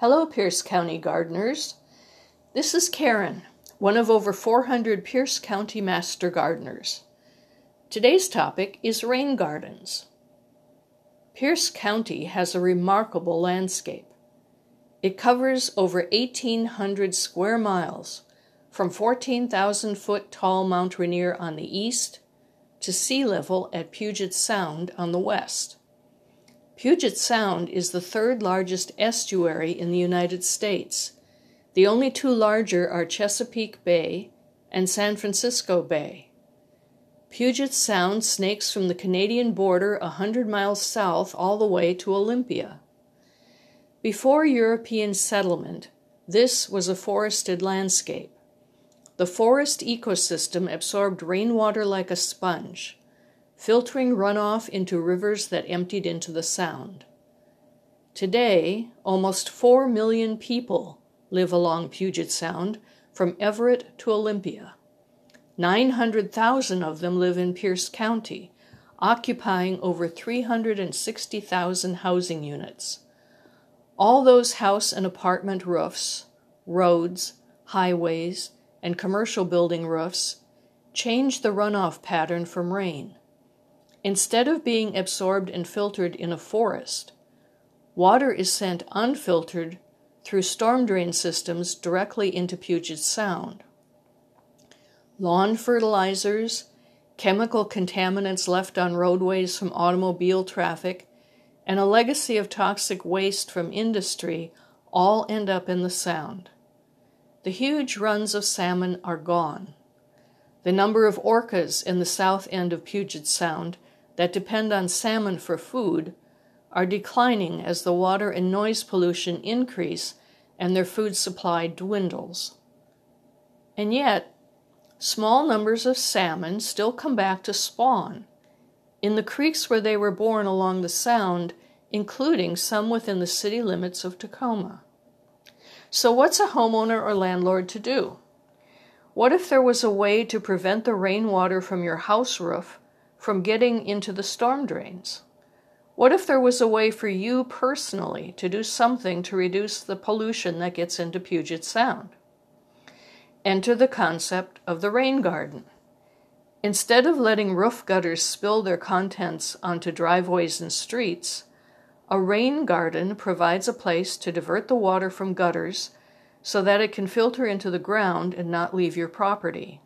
Hello, Pierce County gardeners. This is Karen, one of over 400 Pierce County master gardeners. Today's topic is rain gardens. Pierce County has a remarkable landscape. It covers over 1,800 square miles, from 14,000 foot tall Mount Rainier on the east to sea level at Puget Sound on the west. Puget Sound is the third largest estuary in the United States. The only two larger are Chesapeake Bay and San Francisco Bay. Puget Sound snakes from the Canadian border a hundred miles south all the way to Olympia. Before European settlement, this was a forested landscape. The forest ecosystem absorbed rainwater like a sponge filtering runoff into rivers that emptied into the Sound. Today, almost 4 million people live along Puget Sound from Everett to Olympia. 900,000 of them live in Pierce County, occupying over 360,000 housing units. All those house and apartment roofs, roads, highways, and commercial building roofs change the runoff pattern from rain. Instead of being absorbed and filtered in a forest, water is sent unfiltered through storm drain systems directly into Puget Sound. Lawn fertilizers, chemical contaminants left on roadways from automobile traffic, and a legacy of toxic waste from industry all end up in the Sound. The huge runs of salmon are gone. The number of orcas in the south end of Puget Sound that depend on salmon for food are declining as the water and noise pollution increase and their food supply dwindles. And yet, small numbers of salmon still come back to spawn in the creeks where they were born along the Sound, including some within the city limits of Tacoma. So, what's a homeowner or landlord to do? What if there was a way to prevent the rainwater from your house roof from getting into the storm drains? What if there was a way for you personally to do something to reduce the pollution that gets into Puget Sound? Enter the concept of the rain garden. Instead of letting roof gutters spill their contents onto driveways and streets, a rain garden provides a place to divert the water from gutters so that it can filter into the ground and not leave your property.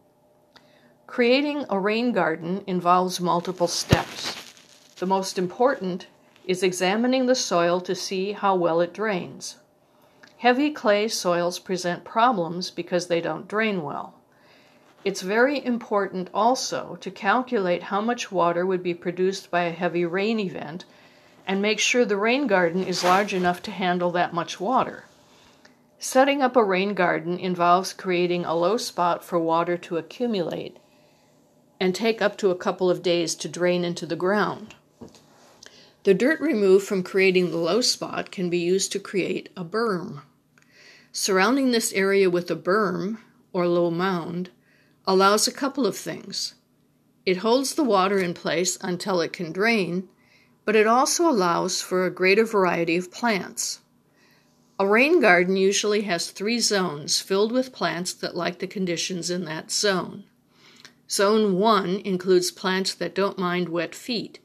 Creating a rain garden involves multiple steps. The most important is examining the soil to see how well it drains. Heavy clay soils present problems because they don't drain well. It's very important also to calculate how much water would be produced by a heavy rain event and make sure the rain garden is large enough to handle that much water. Setting up a rain garden involves creating a low spot for water to accumulate and take up to a couple of days to drain into the ground. The dirt removed from creating the low spot can be used to create a berm. Surrounding this area with a berm, or low mound, allows a couple of things. It holds the water in place until it can drain, but it also allows for a greater variety of plants. A rain garden usually has three zones filled with plants that like the conditions in that zone. Zone 1 includes plants that don't mind wet feet.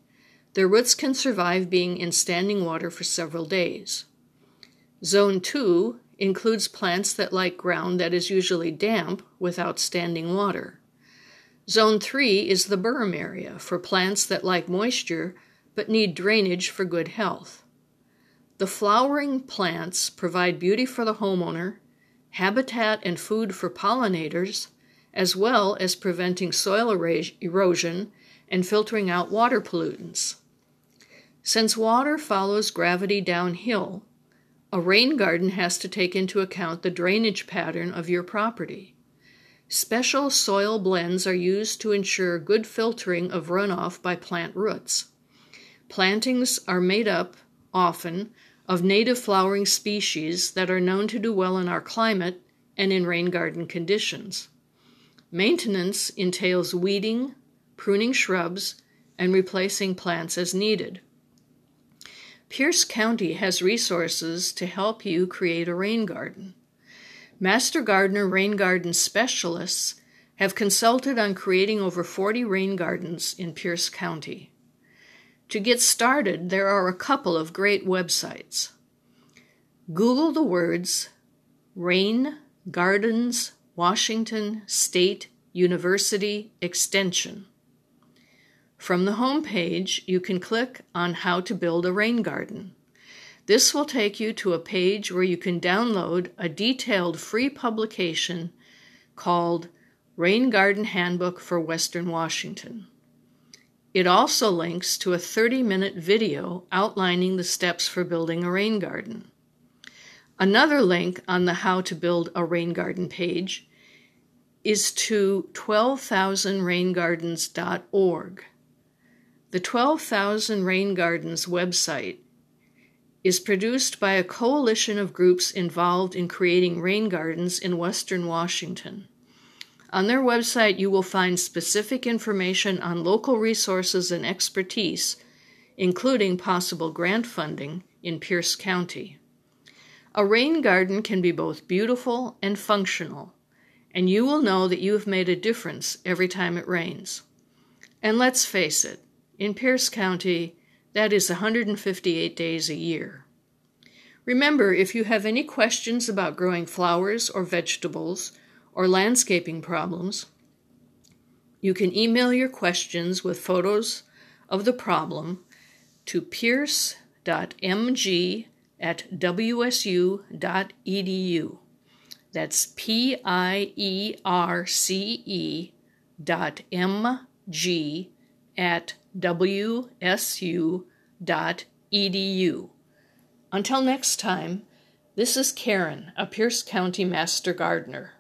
Their roots can survive being in standing water for several days. Zone 2 includes plants that like ground that is usually damp without standing water. Zone 3 is the berm area for plants that like moisture but need drainage for good health. The flowering plants provide beauty for the homeowner, habitat and food for pollinators, as well as preventing soil erosion and filtering out water pollutants. Since water follows gravity downhill, a rain garden has to take into account the drainage pattern of your property. Special soil blends are used to ensure good filtering of runoff by plant roots. Plantings are made up, often, of native flowering species that are known to do well in our climate and in rain garden conditions. Maintenance entails weeding, pruning shrubs, and replacing plants as needed. Pierce County has resources to help you create a rain garden. Master Gardener Rain Garden specialists have consulted on creating over 40 rain gardens in Pierce County. To get started, there are a couple of great websites. Google the words Rain Gardens Washington State University Extension. From the home page, you can click on How to Build a Rain Garden. This will take you to a page where you can download a detailed free publication called Rain Garden Handbook for Western Washington. It also links to a 30 minute video outlining the steps for building a rain garden. Another link on the How to Build a Rain Garden page is to 12,000raingardens.org. The 12,000 Rain Gardens website is produced by a coalition of groups involved in creating rain gardens in western Washington. On their website, you will find specific information on local resources and expertise, including possible grant funding in Pierce County. A rain garden can be both beautiful and functional, and you will know that you have made a difference every time it rains. And let's face it, in Pierce County, that is 158 days a year. Remember, if you have any questions about growing flowers or vegetables or landscaping problems, you can email your questions with photos of the problem to pierce.mg at wsu.edu. That's P I E R C E dot M G at WSU dot edu. Until next time, this is Karen, a Pierce County Master Gardener.